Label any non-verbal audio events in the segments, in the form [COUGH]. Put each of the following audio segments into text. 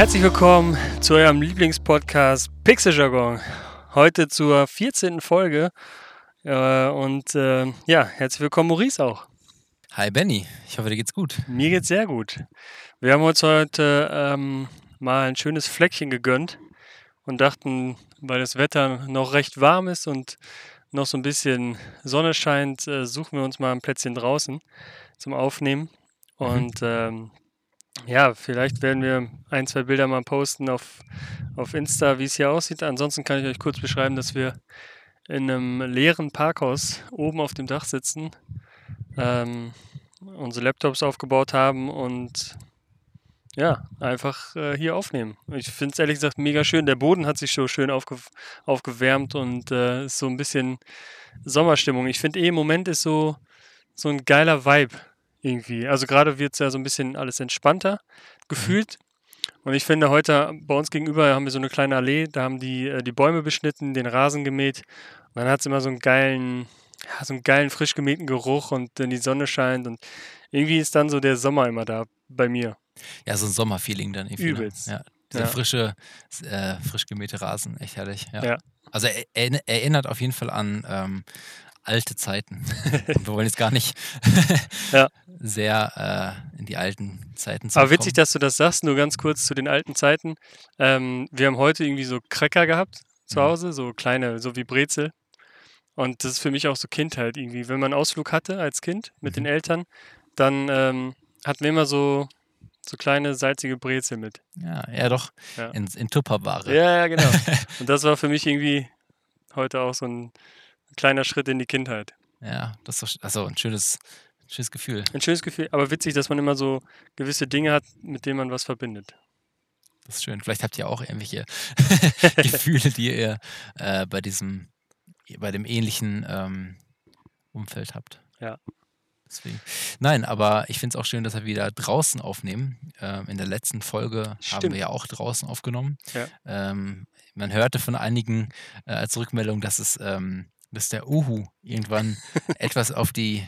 Herzlich willkommen zu eurem Lieblingspodcast Pixel Jargon. Heute zur 14. Folge. Äh, und äh, ja, herzlich willkommen, Maurice auch. Hi Benny, ich hoffe, dir geht's gut. Mir geht's sehr gut. Wir haben uns heute ähm, mal ein schönes Fleckchen gegönnt und dachten, weil das Wetter noch recht warm ist und noch so ein bisschen Sonne scheint, äh, suchen wir uns mal ein Plätzchen draußen zum Aufnehmen. Mhm. Und ähm, ja, vielleicht werden wir ein, zwei Bilder mal posten auf, auf Insta, wie es hier aussieht. Ansonsten kann ich euch kurz beschreiben, dass wir in einem leeren Parkhaus oben auf dem Dach sitzen, ähm, unsere Laptops aufgebaut haben und ja, einfach äh, hier aufnehmen. Ich finde es ehrlich gesagt mega schön. Der Boden hat sich so schön aufge aufgewärmt und äh, ist so ein bisschen Sommerstimmung. Ich finde eh im Moment ist so, so ein geiler Vibe irgendwie. Also gerade wird es ja so ein bisschen alles entspannter gefühlt. Und ich finde heute bei uns gegenüber haben wir so eine kleine Allee, da haben die äh, die Bäume beschnitten, den Rasen gemäht. Und dann hat es immer so einen geilen, ja, so einen geilen frisch gemähten Geruch und wenn die Sonne scheint und irgendwie ist dann so der Sommer immer da bei mir. Ja, so ein Sommerfeeling dann irgendwie. Übelst. Ne? Ja, dieser Ja. frische, äh, frisch gemähte Rasen, echt herrlich. Ja. Ja. Also er, er, erinnert auf jeden Fall an ähm, alte Zeiten. [LAUGHS] Wir wollen jetzt gar nicht [LAUGHS] Ja. sehr äh, in die alten Zeiten Aber witzig, dass du das sagst, nur ganz kurz zu den alten Zeiten. Ähm, wir haben heute irgendwie so Cracker gehabt zu Mhm. Hause, so kleine, so wie Brezel. Und das ist für mich auch so Kindheit irgendwie. Wenn man einen Ausflug hatte als Kind mit den Mhm. Eltern, dann ähm, hatten wir immer so, so kleine salzige Brezel mit. Ja, ja doch, Ja. in, in Tupperware. Ja, ja, genau. [LAUGHS] Und das war für mich irgendwie heute auch so ein kleiner Schritt in die Kindheit. Ja, das ist doch, also ein schönes, schönes Gefühl. Ein schönes Gefühl, aber witzig, dass man immer so gewisse Dinge hat, mit denen man was verbindet. Das ist schön. Vielleicht habt ihr auch irgendwelche [LAUGHS] Gefühle, die ihr äh, bei diesem, bei dem ähnlichen ähm, Umfeld habt. Ja. Deswegen. Nein, aber ich finde es auch schön, dass wir wieder draußen aufnehmen. Ähm, in der letzten Folge haben Stimmt. wir ja auch draußen aufgenommen. Ja. Ähm, man hörte von einigen äh, als Rückmeldung, dass es, ähm, dass der Uhu irgendwann [LAUGHS] etwas auf die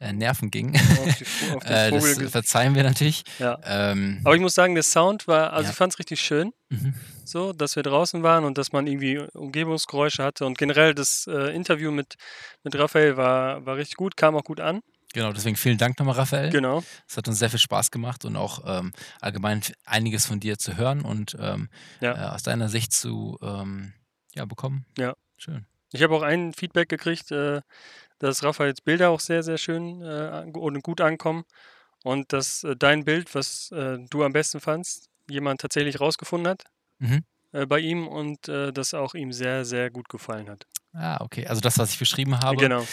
äh, Nerven ging. Auf, die, auf [LAUGHS] äh, das verzeihen wir natürlich. Ja. Ähm, Aber ich muss sagen, der Sound war, also Ja. ich fand es richtig schön, mhm. so, dass wir draußen waren und dass man irgendwie Umgebungsgeräusche hatte. Und generell das äh, Interview mit, mit Raphael war, war richtig gut, kam auch gut an. Genau, deswegen vielen Dank nochmal, Raphael. Genau. Es hat uns sehr viel Spaß gemacht und auch ähm, allgemein einiges von dir zu hören und ähm, Ja. äh, aus deiner Sicht zu ähm, ja, bekommen. Ja. Schön. Ich habe auch ein Feedback gekriegt, äh, dass Raphaels Bilder auch sehr, sehr schön äh, und gut ankommen. Und dass äh, dein Bild, was du am besten fandst, jemand tatsächlich rausgefunden hat Mhm. bei ihm und das auch ihm sehr, sehr gut gefallen hat. Ah, okay. Also das, was ich beschrieben habe. Genau.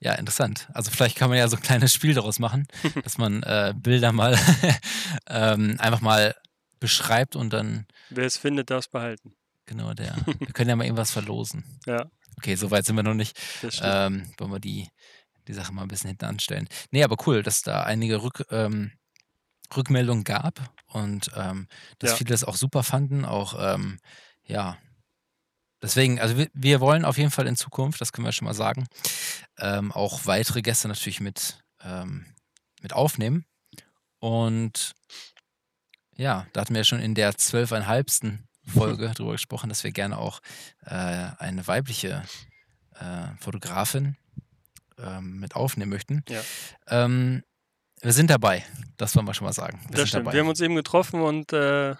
Ja, interessant. Also vielleicht kann man ja so ein kleines Spiel daraus machen, [LAUGHS] dass man Bilder mal [LAUGHS] ähm, einfach mal beschreibt und dann, Wer es findet, darf es behalten. genau, der. [LAUGHS] Wir können ja mal irgendwas verlosen. Ja, Okay, so weit sind wir noch nicht. ähm, wollen wir die, die Sache mal ein bisschen hinten anstellen. Nee, aber cool, dass da einige Rück, ähm, Rückmeldungen gab und ähm, dass Ja. viele das auch super fanden. Auch, ähm, ja, deswegen, also wir, wir wollen auf jeden Fall in Zukunft, das können wir schon mal sagen, ähm, auch weitere Gäste natürlich mit, ähm, mit aufnehmen. Und ja, da hatten wir schon in der zwölfeinhalbsten Folge [LAUGHS] darüber gesprochen, dass wir gerne auch äh, eine weibliche äh, Fotografin ähm, mit aufnehmen möchten. Ja. Ähm, wir sind dabei, das wollen wir schon mal sagen. Wir Das sind stimmt. dabei. Wir haben uns eben getroffen und äh,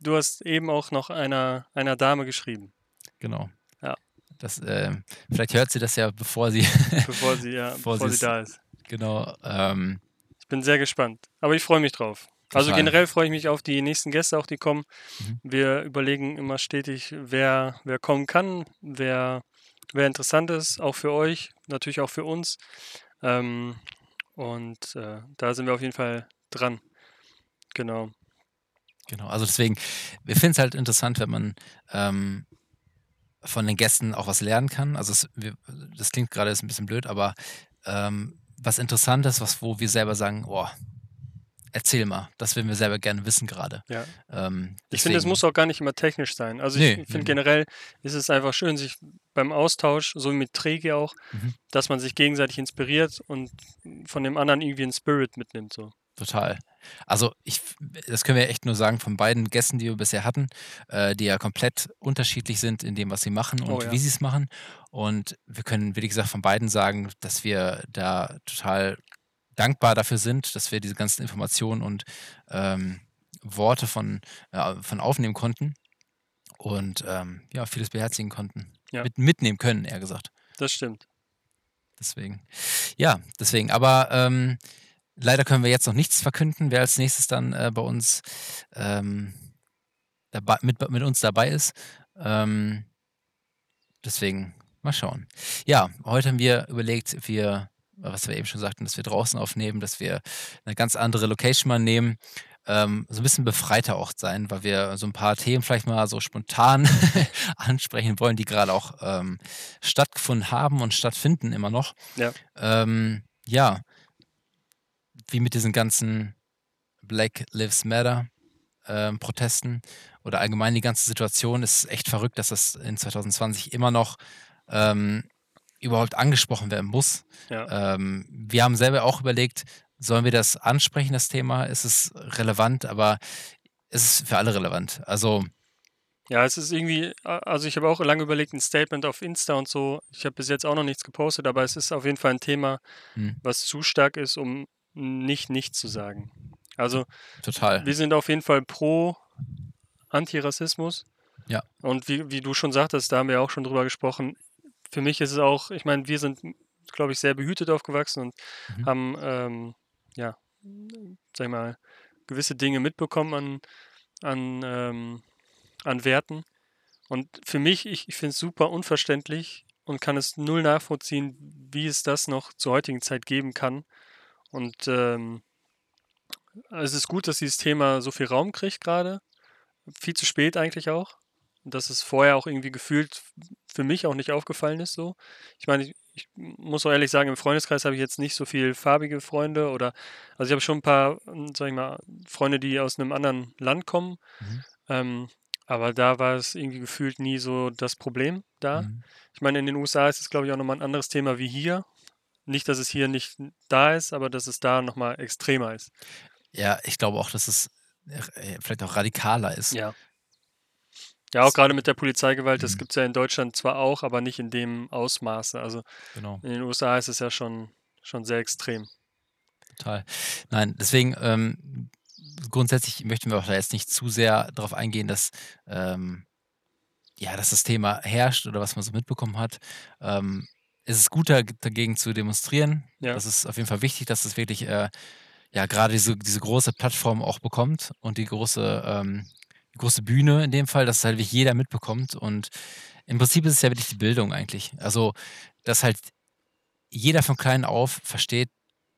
du hast eben auch noch einer, einer Dame geschrieben, genau. Ja. Das, ähm, vielleicht hört sie das ja, bevor sie, [LAUGHS] bevor sie, ja, [LAUGHS] Bevor bevor sie da ist. genau, ähm, Ich bin sehr gespannt. Aber ich freue mich drauf. Also generell freue ich mich auf die nächsten Gäste, auch die kommen. Mhm. Wir überlegen immer stetig, wer, wer kommen kann, wer, wer interessant ist, auch für euch, natürlich auch für uns. Ähm, und äh, da sind wir auf jeden Fall dran. Genau. Genau, also deswegen, wir finden es halt interessant, wenn man ähm, von den Gästen auch was lernen kann. Also es, wir, das klingt gerade jetzt ein bisschen blöd, aber ähm, was Interessantes, was wo wir selber sagen, oh, erzähl mal, das würden wir selber gerne wissen gerade. Ja. Ähm, Ich finde, es muss auch gar nicht immer technisch sein. Also ich nee, finde nee. generell ist es einfach schön, sich beim Austausch, so wie mit Träge auch, Mhm. dass man sich gegenseitig inspiriert und von dem anderen irgendwie einen Spirit mitnimmt. So. Total. Also ich, das können wir echt nur sagen von beiden Gästen, die wir bisher hatten, äh, die ja komplett unterschiedlich sind in dem, was sie machen und Oh ja. wie sie es machen. Und wir können, wie gesagt, von beiden sagen, dass wir da total dankbar dafür sind, dass wir diese ganzen Informationen und ähm, Worte von, äh, von aufnehmen konnten und ähm, ja, vieles beherzigen konnten. Ja. Mit, mitnehmen können, eher gesagt. Das stimmt. Deswegen. Ja, deswegen. Aber ähm, leider können wir jetzt noch nichts verkünden, wer als nächstes dann äh, bei uns ähm, dabei, mit, mit uns dabei ist. Ähm, deswegen mal schauen. Ja, heute haben wir überlegt, wir, was wir eben schon sagten, dass wir draußen aufnehmen, dass wir eine ganz andere Location mal nehmen. Ähm, so ein bisschen befreiter auch sein, weil wir so ein paar Themen vielleicht mal so spontan [LAUGHS] ansprechen wollen, die gerade auch ähm, stattgefunden haben und stattfinden immer noch. Ja. Ähm, ja, wie mit diesen ganzen Black Lives Matter ähm, Protesten oder allgemein die ganze Situation ist echt verrückt, dass das in 2020 immer noch ähm, überhaupt angesprochen werden muss. Ja. Ähm, wir haben selber auch überlegt, sollen wir das ansprechen, das Thema? Ist es relevant? Aber es ist für alle relevant. Also Ja, es ist irgendwie, also ich habe auch lange überlegt, ein Statement auf Insta und so. Ich habe bis jetzt auch noch nichts gepostet, aber es ist auf jeden Fall ein Thema, hm, was zu stark ist, um nicht nichts zu sagen. Also total. wir sind auf jeden Fall pro Antirassismus. Ja. Und wie, wie du schon sagtest, da haben wir auch schon drüber gesprochen. Für mich ist es auch, ich meine, wir sind, glaube ich, sehr behütet aufgewachsen und Mhm. haben, ähm, ja, sag ich mal, gewisse Dinge mitbekommen an, an, ähm, an Werten. Und für mich, ich, ich finde es super unverständlich und kann es null nachvollziehen, wie es das noch zur heutigen Zeit geben kann. Und ähm, es ist gut, dass dieses Thema so viel Raum kriegt gerade. Viel zu spät eigentlich auch. Dass es vorher auch irgendwie gefühlt für mich auch nicht aufgefallen ist so. Ich meine, ich, ich muss auch ehrlich sagen, im Freundeskreis habe ich jetzt nicht so viel farbige Freunde oder also ich habe schon ein paar, ähm, sag ich mal, Freunde, die aus einem anderen Land kommen. Mhm. Ähm, aber da war es irgendwie gefühlt nie so das Problem da. Mhm. Ich meine, in den USA ist es, glaube ich, auch nochmal ein anderes Thema wie hier. Nicht, dass es hier nicht da ist, aber dass es da nochmal extremer ist. Ja, ich glaube auch, dass es äh, vielleicht auch radikaler ist. Ja. Ja, auch gerade mit der Polizeigewalt, das Mhm. gibt es ja in Deutschland zwar auch, aber nicht in dem Ausmaße. Also Genau. in den USA ist es ja schon, schon sehr extrem. Total. Nein, deswegen ähm, grundsätzlich möchten wir auch da jetzt nicht zu sehr darauf eingehen, dass ähm, ja, dass das Thema herrscht oder was man so mitbekommen hat. Ähm, es ist gut, da- dagegen zu demonstrieren. Ja. Das ist auf jeden Fall wichtig, dass es wirklich äh, ja gerade diese, diese große Plattform auch bekommt und die große, ähm, die große Bühne in dem Fall, dass halt wirklich jeder mitbekommt. Und im Prinzip ist es ja wirklich die Bildung eigentlich. Also, dass halt jeder von klein auf versteht,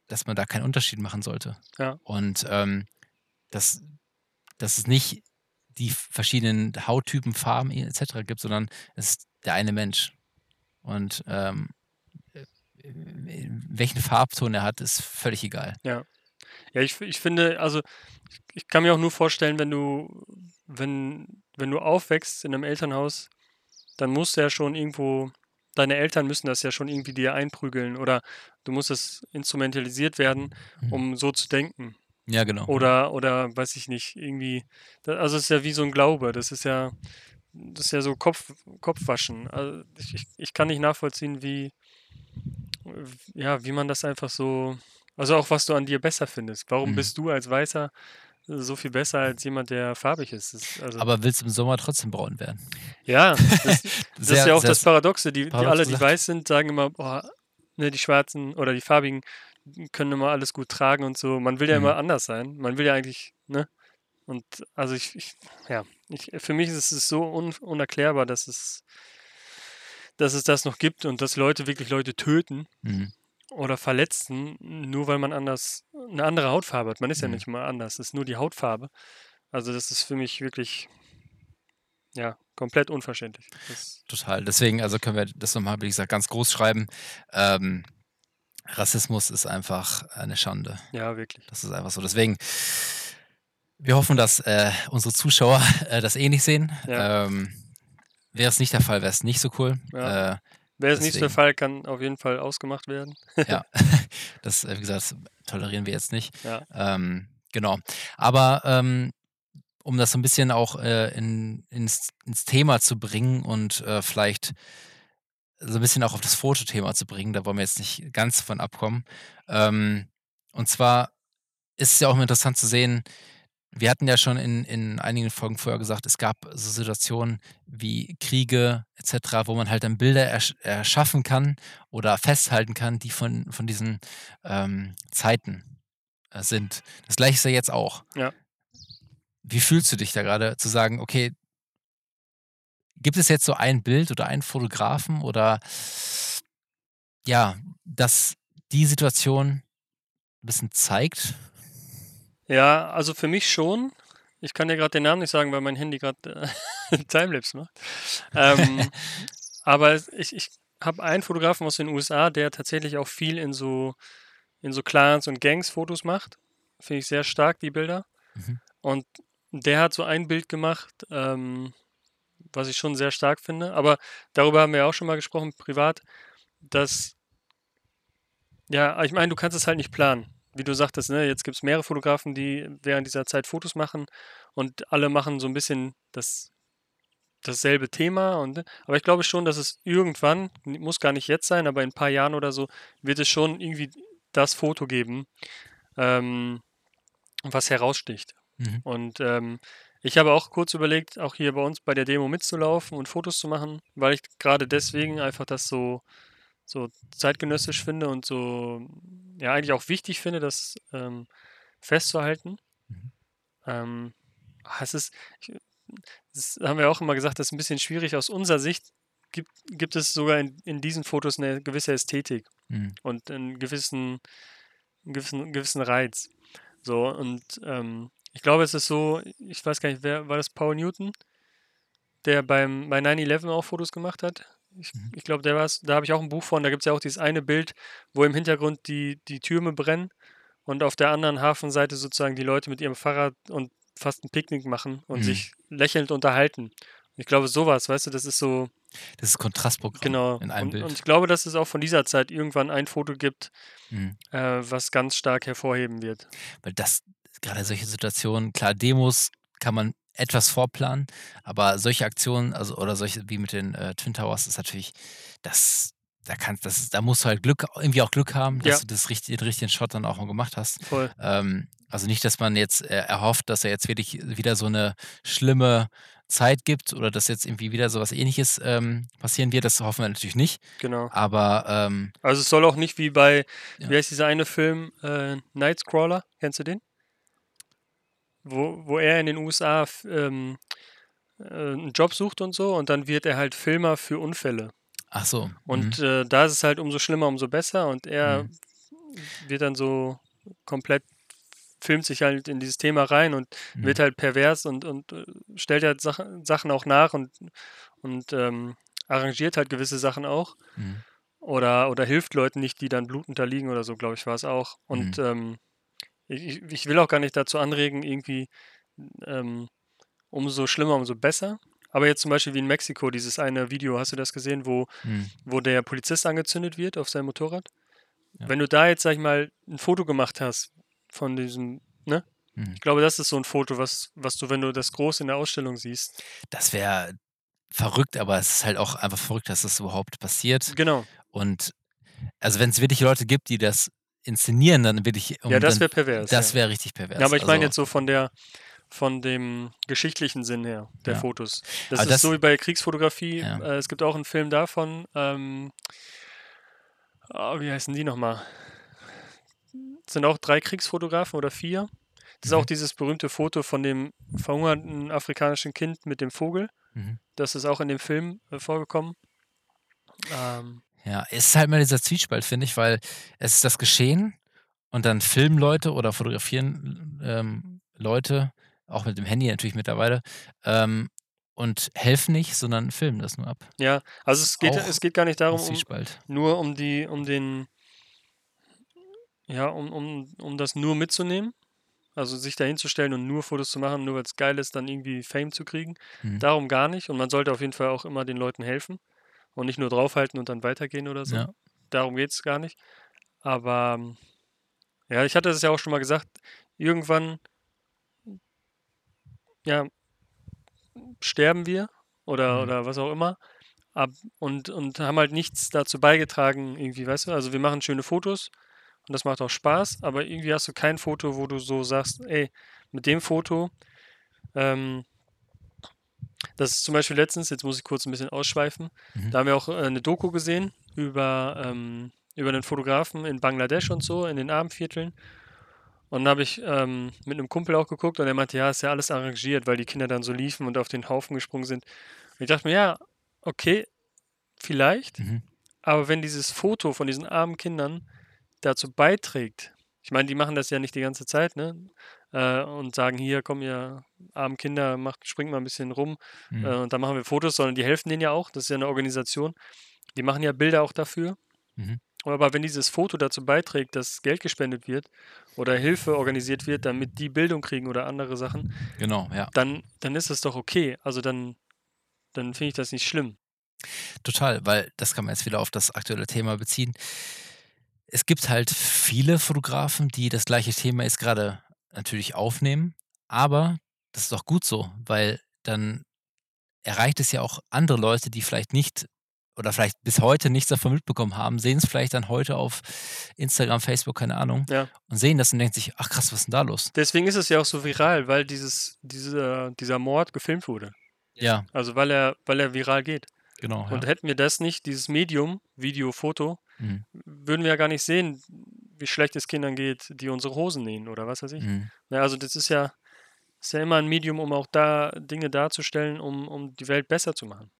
dass man da keinen Unterschied machen sollte. Ja. Und ähm, dass, dass es nicht die verschiedenen Hauttypen, Farben etc. gibt, sondern es ist der eine Mensch. Und ähm, äh, welchen Farbton er hat, ist völlig egal. Ja, ich, ich finde, also ich, kann mir auch nur vorstellen, wenn du, wenn, wenn du aufwächst in einem Elternhaus, dann musst du ja schon irgendwo, deine Eltern müssen das ja schon irgendwie dir einprügeln oder du musst es instrumentalisiert werden, Mhm. um so zu denken. Ja, genau. Oder, oder weiß ich nicht, irgendwie, da, also es ist ja wie so ein Glaube, das ist ja, das ist ja so Kopf, Kopfwaschen. Also ich, ich, ich kann nicht nachvollziehen, wie, ja, wie man das einfach so, also auch was du an dir besser findest. Warum Mhm. bist du als Weißer so viel besser als jemand, der farbig ist? Das, also, Aber willst du im Sommer trotzdem braun werden? ja, das, [LAUGHS] das Sehr- ist ja auch das Paradoxe. Die, die alle, die weiß sind, sagen immer, boah, ne, die Schwarzen oder die Farbigen können immer alles gut tragen und so. Man will ja Mhm. immer anders sein. Man will ja eigentlich, ne? Und also ich, ich ja, ich, für mich ist es so un, unerklärbar, dass es, dass es das noch gibt und dass Leute wirklich Leute töten Mhm. Oder verletzen, nur weil man anders eine andere Hautfarbe hat. Man ist ja Mhm. nicht mal anders, es ist nur die Hautfarbe. Also das ist für mich wirklich ja komplett unverständlich. Das, Total. Deswegen, also können wir das nochmal, wie gesagt, ganz groß schreiben. Ähm, Rassismus ist einfach eine Schande. ja, wirklich. Das ist einfach so. Deswegen, wir hoffen, dass äh, unsere Zuschauer äh, das ähnlich sehen. Ja. Ähm, wäre es nicht der Fall, wäre es nicht so cool. Ja. Äh, Wäre es nicht der. Fall, kann auf jeden Fall ausgemacht werden. Ja, [LAUGHS] [LAUGHS] das, äh, wie gesagt, das tolerieren wir jetzt nicht. Ja. Ähm, genau. Aber ähm, um das so ein bisschen auch äh, in, ins, ins Thema zu bringen und äh, vielleicht so ein bisschen auch auf das Fotothema zu bringen, da wollen wir jetzt nicht ganz von abkommen. Ähm, und zwar ist es ja auch immer interessant zu sehen, wir hatten ja schon in, in einigen Folgen vorher gesagt, es gab so Situationen wie Kriege etc., wo man halt dann Bilder ersch erschaffen kann oder festhalten kann, die von, von diesen ähm, Zeiten äh, sind. Das gleiche ist ja jetzt auch. Ja. Wie fühlst du dich da gerade zu sagen, okay, gibt es jetzt so ein Bild oder einen Fotografen oder ja, dass die Situation ein bisschen zeigt? Ja, also für mich schon. Ich kann dir gerade den Namen nicht sagen, weil mein Handy gerade äh, [LAUGHS] Timelapse macht. Ähm, [LAUGHS] aber ich, ich habe einen Fotografen aus den USA, der tatsächlich auch viel in so, in so Clans und Gangs Fotos macht. Finde ich sehr stark, die Bilder. Mhm. Und der hat so ein Bild gemacht, ähm, was ich schon sehr stark finde. Aber darüber haben wir ja auch schon mal gesprochen, privat, dass, ja, ich meine, du kannst es halt nicht planen. Wie du sagtest, ne, jetzt gibt es mehrere Fotografen, die während dieser Zeit Fotos machen und alle machen so ein bisschen das, dasselbe Thema. Und, aber ich glaube schon, dass es irgendwann, muss gar nicht jetzt sein, aber in ein paar Jahren oder so, wird es schon irgendwie das Foto geben, ähm, was heraussticht. Mhm. Und ähm, ich habe auch kurz überlegt, auch hier bei uns bei der Demo mitzulaufen und Fotos zu machen, weil ich gerade deswegen einfach das so, so zeitgenössisch finde und so, ja, eigentlich auch wichtig finde, das ähm, festzuhalten. Mhm. Ähm, ah, es ist, das haben wir auch immer gesagt, das ist ein bisschen schwierig. Aus unserer Sicht gibt, gibt es sogar in, in diesen Fotos eine gewisse Ästhetik Mhm. und einen gewissen, einen gewissen, einen gewissen Reiz. So, und ähm, ich glaube, es ist so, ich weiß gar nicht, wer war das Paul Newton, der beim bei 9-11 auch Fotos gemacht hat? Ich, Mhm. ich glaube, war da habe ich auch ein Buch von, da gibt es ja auch dieses eine Bild, wo im Hintergrund die, die Türme brennen und auf der anderen Hafenseite sozusagen die Leute mit ihrem Fahrrad und fast ein Picknick machen und Mhm. sich lächelnd unterhalten. Ich glaube, sowas, weißt du, das ist so, Das ist Kontrastprogramm genau. in einem Und, Bild. und ich glaube, dass es auch von dieser Zeit irgendwann ein Foto gibt, Mhm. äh, was ganz stark hervorheben wird. Weil das, gerade solche Situationen, klar, Demos kann man etwas vorplanen, aber solche Aktionen, also oder solche wie mit den äh, Twin Towers, ist natürlich, das, da kannst, das, da musst du halt Glück, irgendwie auch Glück haben, dass Ja. du das richtig, den richtigen Shot dann auch mal gemacht hast. Voll. Ähm, also nicht, dass man jetzt äh, erhofft, dass er jetzt wirklich wieder so eine schlimme Zeit gibt oder dass jetzt irgendwie wieder sowas ähnliches ähm, passieren wird. Das hoffen wir natürlich nicht. Genau. Aber ähm, Also es soll auch nicht wie bei, Ja. wie heißt dieser eine Film, äh, Nightcrawler, kennst du den? Wo, wo er in den USA ähm, äh, einen Job sucht und so und dann wird er halt Filmer für Unfälle. ach so. Und mhm. äh, da ist es halt umso schlimmer, umso besser und er Mhm. wird dann so komplett, filmt sich halt in dieses Thema rein und Mhm. wird halt pervers und, und äh, stellt halt Sachen, Sachen auch nach und, und ähm, arrangiert halt gewisse Sachen auch. Mhm. Oder, oder hilft Leuten nicht, die dann blutend da liegen oder so, glaube ich, war es auch. Und Mhm. ähm, ich, ich- will auch gar nicht dazu anregen, irgendwie ähm, umso schlimmer, umso besser. Aber jetzt zum Beispiel wie in Mexiko, dieses eine Video, hast du das gesehen, wo, Mhm. wo der Polizist angezündet wird auf seinem Motorrad? Ja. Wenn du da jetzt, sag ich mal, ein Foto gemacht hast von diesem, ne? Mhm. Ich glaube, das ist so ein Foto, was, was du, wenn du das groß in der Ausstellung siehst. Das wäre verrückt, aber es ist halt auch einfach verrückt, dass das überhaupt passiert. Genau. Und also wenn es wirklich Leute gibt, die das inszenieren, dann wirklich. um Ja, das wäre pervers. Das ja. wäre richtig pervers. Ja, aber ich meine Also, jetzt so von der von dem geschichtlichen Sinn her der Ja. Fotos. Das Aber ist das- so wie bei Kriegsfotografie. Ja. Äh, es gibt auch einen Film davon. Ähm, ah, wie heißen die nochmal? Es sind auch drei Kriegsfotografen oder vier. Das ist Mhm. auch dieses berühmte Foto von dem verhungerten afrikanischen Kind mit dem Vogel. Mhm. Das ist auch in dem Film äh, vorgekommen. Ähm, Ja, es ist halt mal dieser Zwiespalt, finde ich, weil es ist das Geschehen und dann filmen Leute oder fotografieren ähm, Leute, auch mit dem Handy natürlich mittlerweile, ähm, und helfen nicht, sondern filmen das nur ab. ja, also es geht, Auch es geht gar nicht darum, um, Zwiespalt. nur um die, um den, ja, um, um, um das nur mitzunehmen. Also sich dahinzustellen und nur Fotos zu machen, nur weil es geil ist, dann irgendwie Fame zu kriegen. Mhm. Darum gar nicht. Und man sollte auf jeden Fall auch immer den Leuten helfen. Und nicht nur draufhalten und dann weitergehen oder so. Ja. Darum geht es gar nicht. Aber ja, ich hatte es ja auch schon mal gesagt, irgendwann ja, sterben wir oder, Mhm. oder was auch immer. Ab, und, und haben halt nichts dazu beigetragen, irgendwie, weißt du? Also wir machen schöne Fotos und das macht auch Spaß, aber irgendwie hast du kein Foto, wo du so sagst, ey, mit dem Foto, ähm, das ist zum Beispiel letztens, jetzt muss ich kurz ein bisschen ausschweifen, Mhm. da haben wir auch äh, eine Doku gesehen über, ähm, über einen Fotografen in Bangladesch und so, in den Abendvierteln. Und dann habe ich ähm, mit einem Kumpel auch geguckt und er meinte, ja, ist ja alles arrangiert, weil die Kinder dann so liefen und auf den Haufen gesprungen sind. Und ich dachte mir, ja, okay, vielleicht, Mhm. aber wenn dieses Foto von diesen armen Kindern dazu beiträgt, ich meine, die machen das ja nicht die ganze Zeit, ne? Äh, und sagen, hier, komm, ihr armen Kinder, macht, springt mal ein bisschen rum Mhm. äh, und dann machen wir Fotos, sondern die helfen denen ja auch. Das ist ja eine Organisation. Die machen ja Bilder auch dafür. Mhm. Aber wenn dieses Foto dazu beiträgt, dass Geld gespendet wird oder Hilfe organisiert wird, damit die Bildung kriegen oder andere Sachen, Genau, ja. dann, dann ist es doch okay. Also dann, dann finde ich das nicht schlimm. Total, weil das kann man jetzt wieder auf das aktuelle Thema beziehen. Es gibt halt viele Fotografen, die das gleiche Thema jetzt gerade natürlich aufnehmen, aber das ist doch gut so, weil dann erreicht es ja auch andere Leute, die vielleicht nicht oder vielleicht bis heute nichts davon mitbekommen haben, sehen es vielleicht dann heute auf Instagram, Facebook, keine Ahnung, Ja. und sehen das und denken sich, ach krass, was ist denn da los? Deswegen ist es ja auch so viral, weil dieses, dieser, dieser Mord gefilmt wurde. Ja, Also weil er, weil er viral geht. genau. Und Ja. hätten wir das nicht, dieses Medium, Video, Foto, Mhm. würden wir ja gar nicht sehen, wie schlecht es Kindern geht, die unsere Hosen nähen oder was weiß ich. Mhm. Ja, also das ist ja, ist ja immer ein Medium, um auch da Dinge darzustellen, um, um die Welt besser zu machen.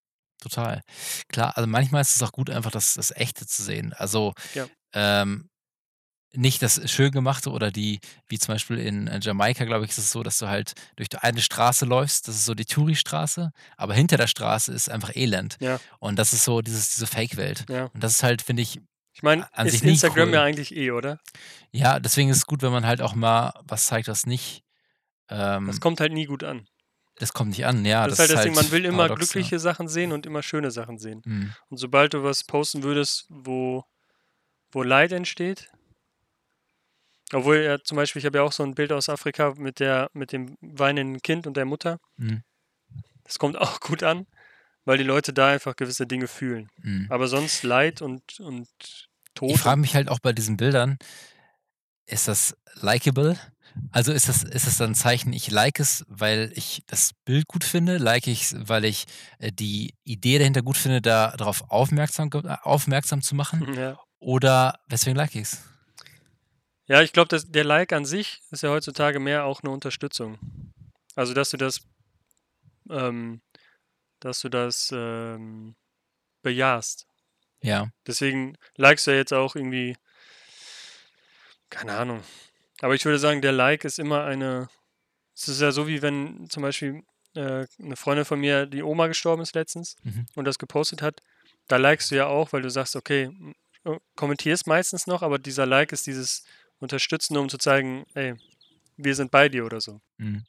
Total. Klar, also manchmal ist es auch gut, einfach das, das Echte zu sehen. Also Ja. ähm, nicht das schön gemachte oder die, wie zum Beispiel in äh, Jamaika, glaube ich, ist es so, dass du halt durch eine Straße läufst, das ist so die Touri-Straße, aber hinter der Straße ist einfach Elend. Ja. Und das ist so dieses, diese Fake-Welt. Ja. Und das ist halt, finde ich, Ich meine, ist Instagram cool. ja eigentlich eh, oder? ja, deswegen ist es gut, wenn man halt auch mal was zeigt, was nicht. Ähm, Das kommt halt nie gut an. das kommt nicht an, ja. das ist halt das Ding, man will immer paradox, glückliche Sachen sehen und immer schöne Sachen sehen. Ja. Mhm. Und sobald du was posten würdest, wo, wo Leid entsteht, obwohl ja zum Beispiel, ich habe ja auch so ein Bild aus Afrika mit der, mit dem weinenden Kind und der Mutter. Mhm. Das kommt [LAUGHS] auch gut an, weil die Leute da einfach gewisse Dinge fühlen. Mhm. Aber sonst Leid und, und Tod. Ich frage mich halt auch bei diesen Bildern, ist das likable? Also ist das, ist das dann ein Zeichen, ich like es, weil ich das Bild gut finde? Like ich es, weil ich äh, die Idee dahinter gut finde, da darauf aufmerksam, aufmerksam zu machen? ja. Oder weswegen like ich es? Ja, ich glaube, der Like an sich ist ja heutzutage mehr auch eine Unterstützung. Also, dass du das, ähm, dass du das ähm, bejahst. Ja. Deswegen likest du ja jetzt auch irgendwie, keine Ahnung. Aber ich würde sagen, der Like ist immer eine, es ist ja so wie wenn zum Beispiel äh, eine Freundin von mir, die Oma gestorben ist letztens Mhm. und das gepostet hat, da likest du ja auch, weil du sagst, okay, äh, kommentierst meistens noch, aber dieser Like ist dieses Unterstützen, um zu zeigen, ey, wir sind bei dir oder so. Mhm.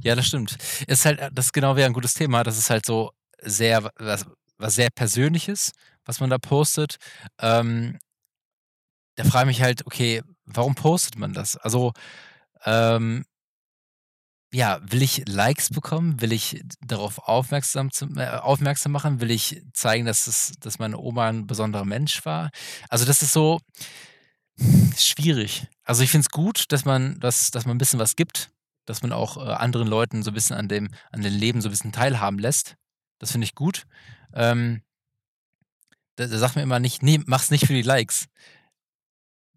Ja, das stimmt. Es ist halt, äh, das genau wäre ein gutes Thema. Das ist halt so sehr, was, was sehr Persönliches, was man da postet. Ähm, da frage ich mich halt, okay, warum postet man das? Also, ähm, ja, will ich Likes bekommen? Will ich darauf aufmerksam, zu, äh, aufmerksam machen? Will ich zeigen, dass, es, dass meine Oma ein besonderer Mensch war? Also, das ist so schwierig. Also, ich finde es gut, dass man, dass, dass man ein bisschen was gibt, dass man auch äh, anderen Leuten so ein bisschen an dem, an dem Leben so ein bisschen teilhaben lässt. Das finde ich gut. Ähm, da, da sagt mir immer nicht, nee, mach's nicht für die Likes.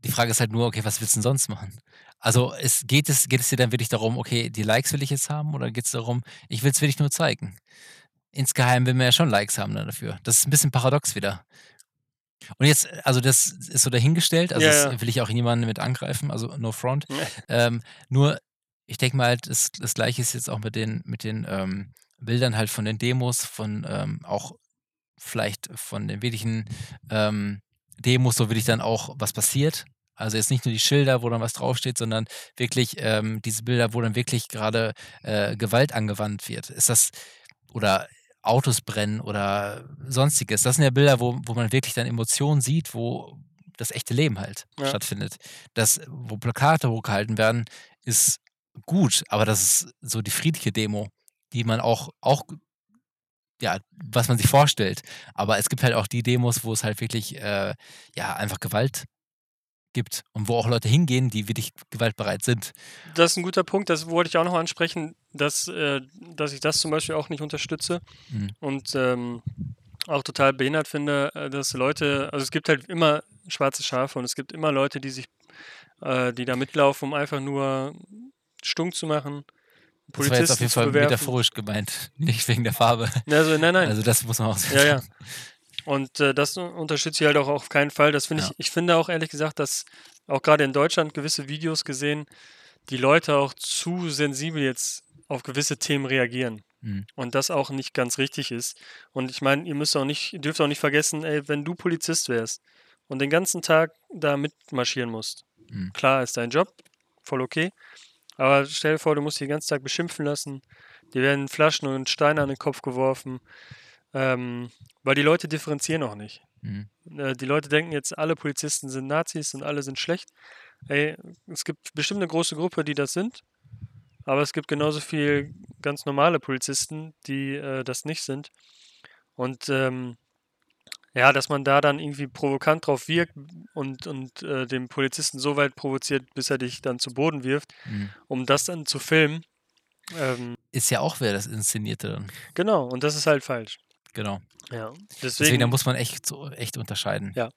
Die Frage ist halt nur, okay, was willst du denn sonst machen? Also es, geht, es, geht es dir dann wirklich darum, okay, die Likes will ich jetzt haben oder geht es darum, ich will es wirklich nur zeigen? Insgeheim will man ja schon Likes haben dafür. Das ist ein bisschen paradox wieder. Und jetzt, also das ist so dahingestellt, also Ja, ja. will ich auch niemanden mit angreifen, also no front. Ähm, nur, ich denke mal, halt, das, das gleiche ist jetzt auch mit den, mit den ähm, Bildern halt von den Demos, von ähm, auch vielleicht von den wirklichen ähm, Demos, so will ich dann auch, was passiert. Also jetzt nicht nur die Schilder, wo dann was draufsteht, sondern wirklich ähm, diese Bilder, wo dann wirklich gerade äh, Gewalt angewandt wird. Ist das, oder Autos brennen oder sonstiges. Das sind ja Bilder, wo, wo man wirklich dann Emotionen sieht, wo das echte Leben halt Ja. stattfindet. Das, wo Plakate hochgehalten werden, ist gut, aber das ist so die friedliche Demo, die man auch, auch ja, was man sich vorstellt. Aber es gibt halt auch die Demos, wo es halt wirklich, äh, ja, einfach Gewalt gibt und wo auch Leute hingehen, die wirklich gewaltbereit sind. Das ist ein guter Punkt, das wollte ich auch noch ansprechen, dass, äh, dass ich das zum Beispiel auch nicht unterstütze Mhm. und ähm, auch total behindert finde, äh, dass Leute, also es gibt halt immer schwarze Schafe und es gibt immer Leute, die sich, äh, die da mitlaufen, um einfach nur stunk zu machen, Das war jetzt auf Polizisten jeden Fall bewerfen. metaphorisch gemeint, [LAUGHS] nicht wegen der Farbe. Also, nein, nein. Also das muss man auch sagen. Ja, ja. Und äh, das unterstütze ich halt auch auf keinen Fall. Das finde Ja. ich, ich finde auch ehrlich gesagt, dass auch gerade in Deutschland gewisse Videos gesehen, die Leute auch zu sensibel jetzt auf gewisse Themen reagieren. Mhm. Und das auch nicht ganz richtig ist. Und ich meine, ihr müsst auch nicht, ihr dürft auch nicht vergessen, ey, wenn du Polizist wärst und den ganzen Tag da mitmarschieren musst, Mhm. klar ist dein Job, voll okay. Aber stell dir vor, du musst dich den ganzen Tag beschimpfen lassen. Dir werden Flaschen und Steine an den Kopf geworfen. Ähm, weil die Leute differenzieren auch nicht. Mhm. Äh, die Leute denken jetzt, alle Polizisten sind Nazis und alle sind schlecht. Ey, es gibt bestimmt eine große Gruppe, die das sind. Aber es gibt genauso viel ganz normale Polizisten, die äh, das nicht sind. Und ähm, ja, dass man da dann irgendwie provokant drauf wirkt und, und äh, den Polizisten so weit provoziert, bis er dich dann zu Boden wirft, Mhm. um das dann zu filmen. Ähm, Ist ja auch wer das Inszenierte dann. genau, und das ist halt falsch. Genau. Ja, Deswegen, deswegen, da muss man echt so echt unterscheiden. Ja.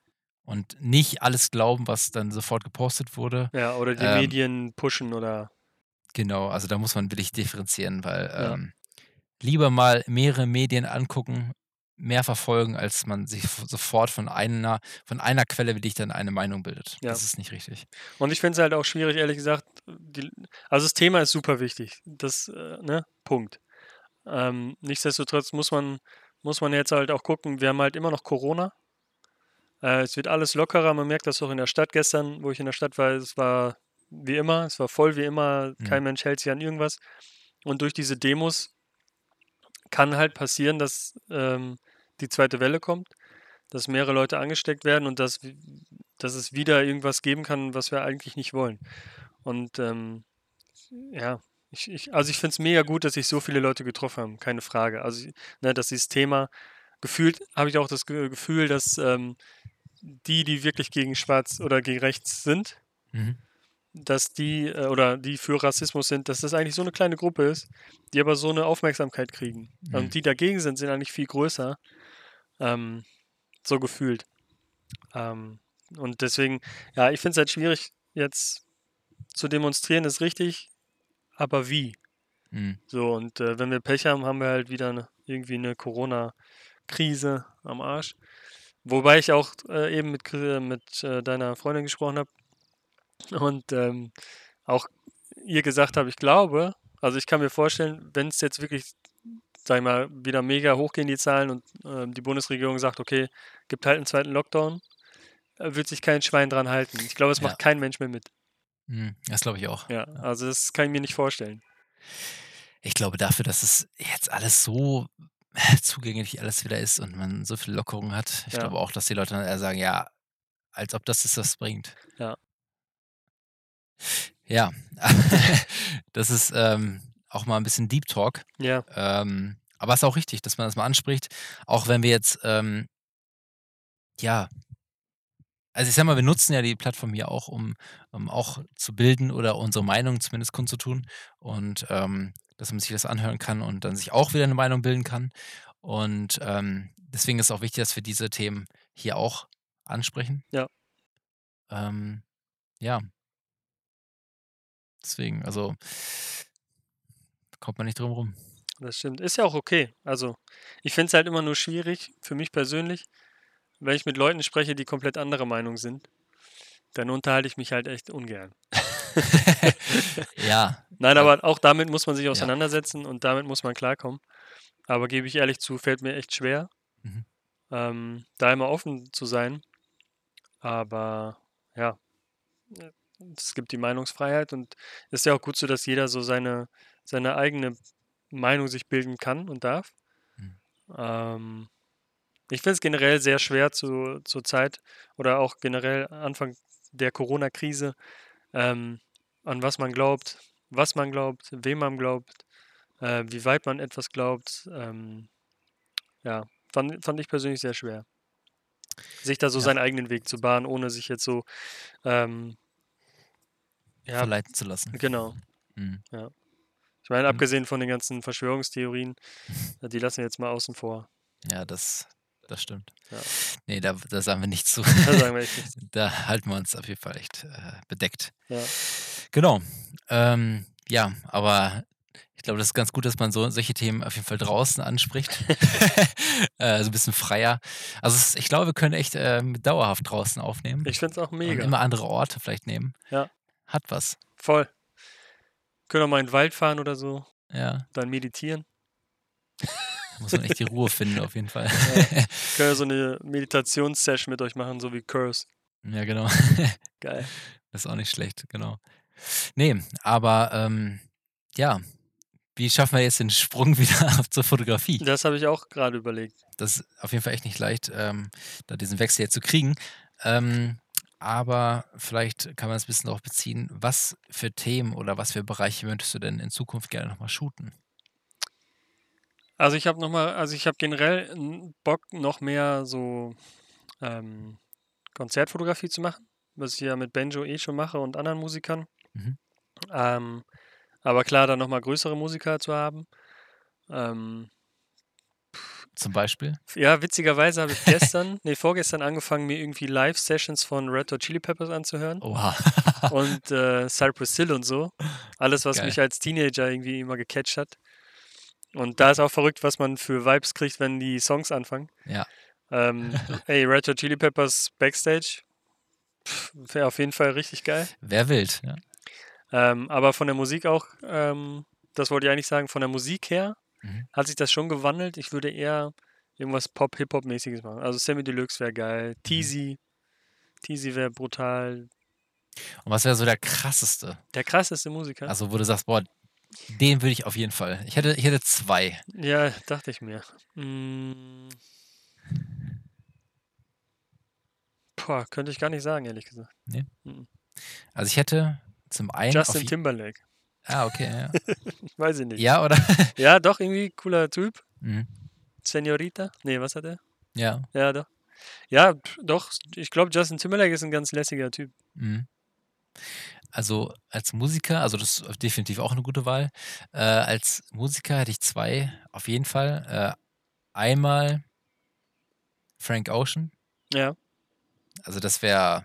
Und nicht alles glauben, was dann sofort gepostet wurde. ja, oder die ähm, Medien pushen oder Genau, also da muss man wirklich differenzieren, weil Ja. ähm, lieber mal mehrere Medien angucken, mehr verfolgen, als man sich sofort von einer, von einer Quelle wirklich dann eine Meinung bildet. Ja. Das ist nicht richtig. Und ich finde es halt auch schwierig, ehrlich gesagt. Die, also das Thema ist super wichtig. Das, äh, ne? Punkt. Ähm, nichtsdestotrotz muss man, muss man jetzt halt auch gucken, wir haben halt immer noch Corona. Äh, es wird alles lockerer, man merkt das auch in der Stadt gestern, wo ich in der Stadt war, es war wie immer, es war voll wie immer, kein Mhm. Mensch hält sich an irgendwas. Und durch diese Demos kann halt passieren, dass ähm, die zweite Welle kommt, dass mehrere Leute angesteckt werden und dass, dass es wieder irgendwas geben kann, was wir eigentlich nicht wollen. Und ähm, ja, ich, ich, also ich finde es mega gut, dass sich so viele Leute getroffen haben, keine Frage. Also, ne, dass dieses Thema, gefühlt habe ich auch das Ge- Gefühl, dass ähm, die, die wirklich gegen Schwarz oder gegen Rechts sind, Mhm. dass die äh, oder die für Rassismus sind, dass das eigentlich so eine kleine Gruppe ist, die aber so eine Aufmerksamkeit kriegen. Mhm. Und die dagegen sind, sind eigentlich viel größer. Ähm, so gefühlt. Ähm, und deswegen, ja, ich finde es halt schwierig, jetzt zu demonstrieren, ist richtig, aber wie? Mhm. So, und äh, wenn wir Pech haben, haben wir halt wieder eine, irgendwie eine Corona-Krise am Arsch. Wobei ich auch äh, eben mit, mit äh, deiner Freundin gesprochen habe und ähm, auch ihr gesagt habe, ich glaube, also ich kann mir vorstellen, wenn es jetzt wirklich, sag ich mal, wieder mega hochgehen, die Zahlen und ähm, die Bundesregierung sagt, okay, gibt halt einen zweiten Lockdown, äh, wird sich kein Schwein dran halten. Ich glaube, es Ja. macht kein Mensch mehr mit. Mhm. Das glaube ich auch. Ja, also das kann ich mir nicht vorstellen. Ich glaube dafür, dass es jetzt alles so zugänglich alles wieder ist und man so viel Lockerung hat. Ich Ja. glaube auch, dass die Leute dann eher sagen, ja, als ob das ist, was bringt. Ja. Ja, [LAUGHS] das ist ähm, auch mal ein bisschen Deep Talk. Ja, Ähm, aber es ist auch richtig, dass man das mal anspricht. Auch wenn wir jetzt, ähm, ja, also ich sag mal, wir nutzen ja die Plattform hier auch, um, um auch zu bilden oder unsere Meinung zumindest kundzutun. Und ähm, dass man sich das anhören kann und dann sich auch wieder eine Meinung bilden kann. Und ähm, deswegen ist es auch wichtig, dass wir diese Themen hier auch ansprechen. Ja. Ähm, ja. Deswegen, also kommt man nicht drum rum. das stimmt. Ist ja auch okay. Also, ich finde es halt immer nur schwierig, für mich persönlich, wenn ich mit Leuten spreche, die komplett anderer Meinung sind, dann unterhalte ich mich halt echt ungern. [LAUGHS] ja, Nein, Ja. aber auch damit muss man sich auseinandersetzen und damit muss man klarkommen. Aber gebe ich ehrlich zu, fällt mir echt schwer, Mhm. ähm, da immer offen zu sein. Aber ja, es gibt die Meinungsfreiheit und ist ja auch gut so, dass jeder so seine, seine eigene Meinung sich bilden kann und darf. Mhm. Ähm, ich finde es generell sehr schwer zu, zur Zeit oder auch generell Anfang der Corona-Krise, ähm, an was man glaubt, was man glaubt, wem man glaubt, äh, wie weit man etwas glaubt. Ähm, ja, fand, fand ich persönlich sehr schwer. Sich da so Ja. seinen eigenen Weg zu bahnen, ohne sich jetzt so, ähm, ja, Verleiten zu lassen. genau. Mhm. Ich meine, Mhm. abgesehen von den ganzen Verschwörungstheorien, äh, die lassen wir jetzt mal außen vor. Ja, das, das stimmt. Ja. Nee, da, da sagen wir nichts zu. [LAUGHS] Da sagen wir echt nichts. da halten wir uns auf jeden Fall echt äh, bedeckt. Ja. Genau. Ähm, ja, aber ich glaube, das ist ganz gut, dass man so solche Themen auf jeden Fall draußen anspricht. [LAUGHS] [LAUGHS] äh, so ein bisschen freier. Also es, ich glaube, wir können echt ähm, dauerhaft draußen aufnehmen. Ich finde es auch und mega. immer andere Orte vielleicht nehmen. Ja. Hat was. Voll. Können auch mal in den Wald fahren oder so, Ja. dann meditieren. Da muss man echt die Ruhe [LAUGHS] finden, auf jeden Fall. Können wir so eine Meditationssession mit euch machen, so wie Curse. ja, genau. [LAUGHS] Geil. Das ist auch nicht schlecht, genau. Nee, aber ähm, ja, wie schaffen wir jetzt den Sprung [LAUGHS] wieder zur Fotografie? Das habe ich auch gerade überlegt. Das ist auf jeden Fall echt nicht leicht, ähm, da diesen Wechsel jetzt zu kriegen. Ähm, aber vielleicht kann man es ein bisschen darauf beziehen, was für Themen oder was für Bereiche möchtest du denn in Zukunft gerne nochmal shooten? Also ich habe noch mal, also ich habe generell Bock, noch mehr so ähm, Konzertfotografie zu machen, was ich ja mit Benjo eh schon mache und anderen Musikern. Mhm. Ähm, aber klar, dann noch mal größere Musiker zu haben. Ähm, Zum Beispiel? ja, witzigerweise habe ich gestern, [LAUGHS] nee, vorgestern angefangen, mir irgendwie Live-Sessions von Red Hot Chili Peppers anzuhören. Oha. [LAUGHS] und äh, Cypress Hill und so. Alles, was Geil. mich als Teenager irgendwie immer gecatcht hat. Und da ist auch verrückt, was man für Vibes kriegt, wenn die Songs anfangen. Ja. Ähm, [LAUGHS] ey, Red Hot Chili Peppers Backstage wäre auf jeden Fall richtig geil. Wer wild, ja. Ähm, aber von der Musik auch, ähm, das wollte ich eigentlich sagen, von der Musik her Mhm. hat sich das schon gewandelt. Ich würde eher irgendwas Pop-Hip-Hop-mäßiges machen. Also Sammy Deluxe wäre geil. Mhm. Teasy. Teasy wäre brutal. Und was wäre so der krasseste? Der krasseste Musiker. Also, wo du sagst, boah, den würde ich auf jeden Fall. Ich hätte, ich hätte zwei. Ja, dachte ich mir. Mm. Boah, könnte ich gar nicht sagen, ehrlich gesagt. Also, ich hätte zum einen. Justin Timberlake. Ah, okay, ja. [LAUGHS] Weiß ich nicht. ja, oder? [LAUGHS] Ja, doch, irgendwie cooler Typ. mhm. Senorita? Nee, was hat er? Ja. Ja, doch. Ja, doch. Ich glaube, Justin Timberlake ist ein ganz lässiger Typ. Mhm. Also als Musiker, also das ist definitiv auch eine gute Wahl. Äh, als Musiker hätte ich zwei auf jeden Fall. Äh, einmal Frank Ocean. Ja. Also das wäre,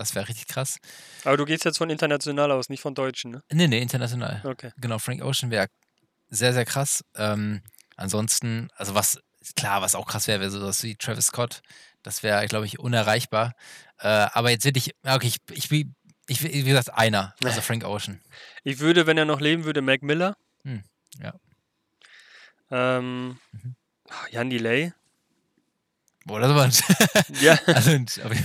das wäre richtig krass. Aber du gehst jetzt von international aus, nicht von Deutschen, ne? Nee, nee, international. Okay. Genau, Frank Ocean wäre sehr, sehr krass. Ähm, ansonsten, also was, klar, was auch krass wäre, wäre sowas wie Travis Scott. Das wäre, glaube ich, unerreichbar. Äh, aber jetzt würde ich, ja, okay, ich, ich, ich, ich, wie gesagt, einer, also Frank Ocean. Ich würde, wenn er noch leben würde, Mac Miller. Hm, ja. Ähm, Mhm. Jan Delay. War ein, [LAUGHS] Ja. [LAUGHS] also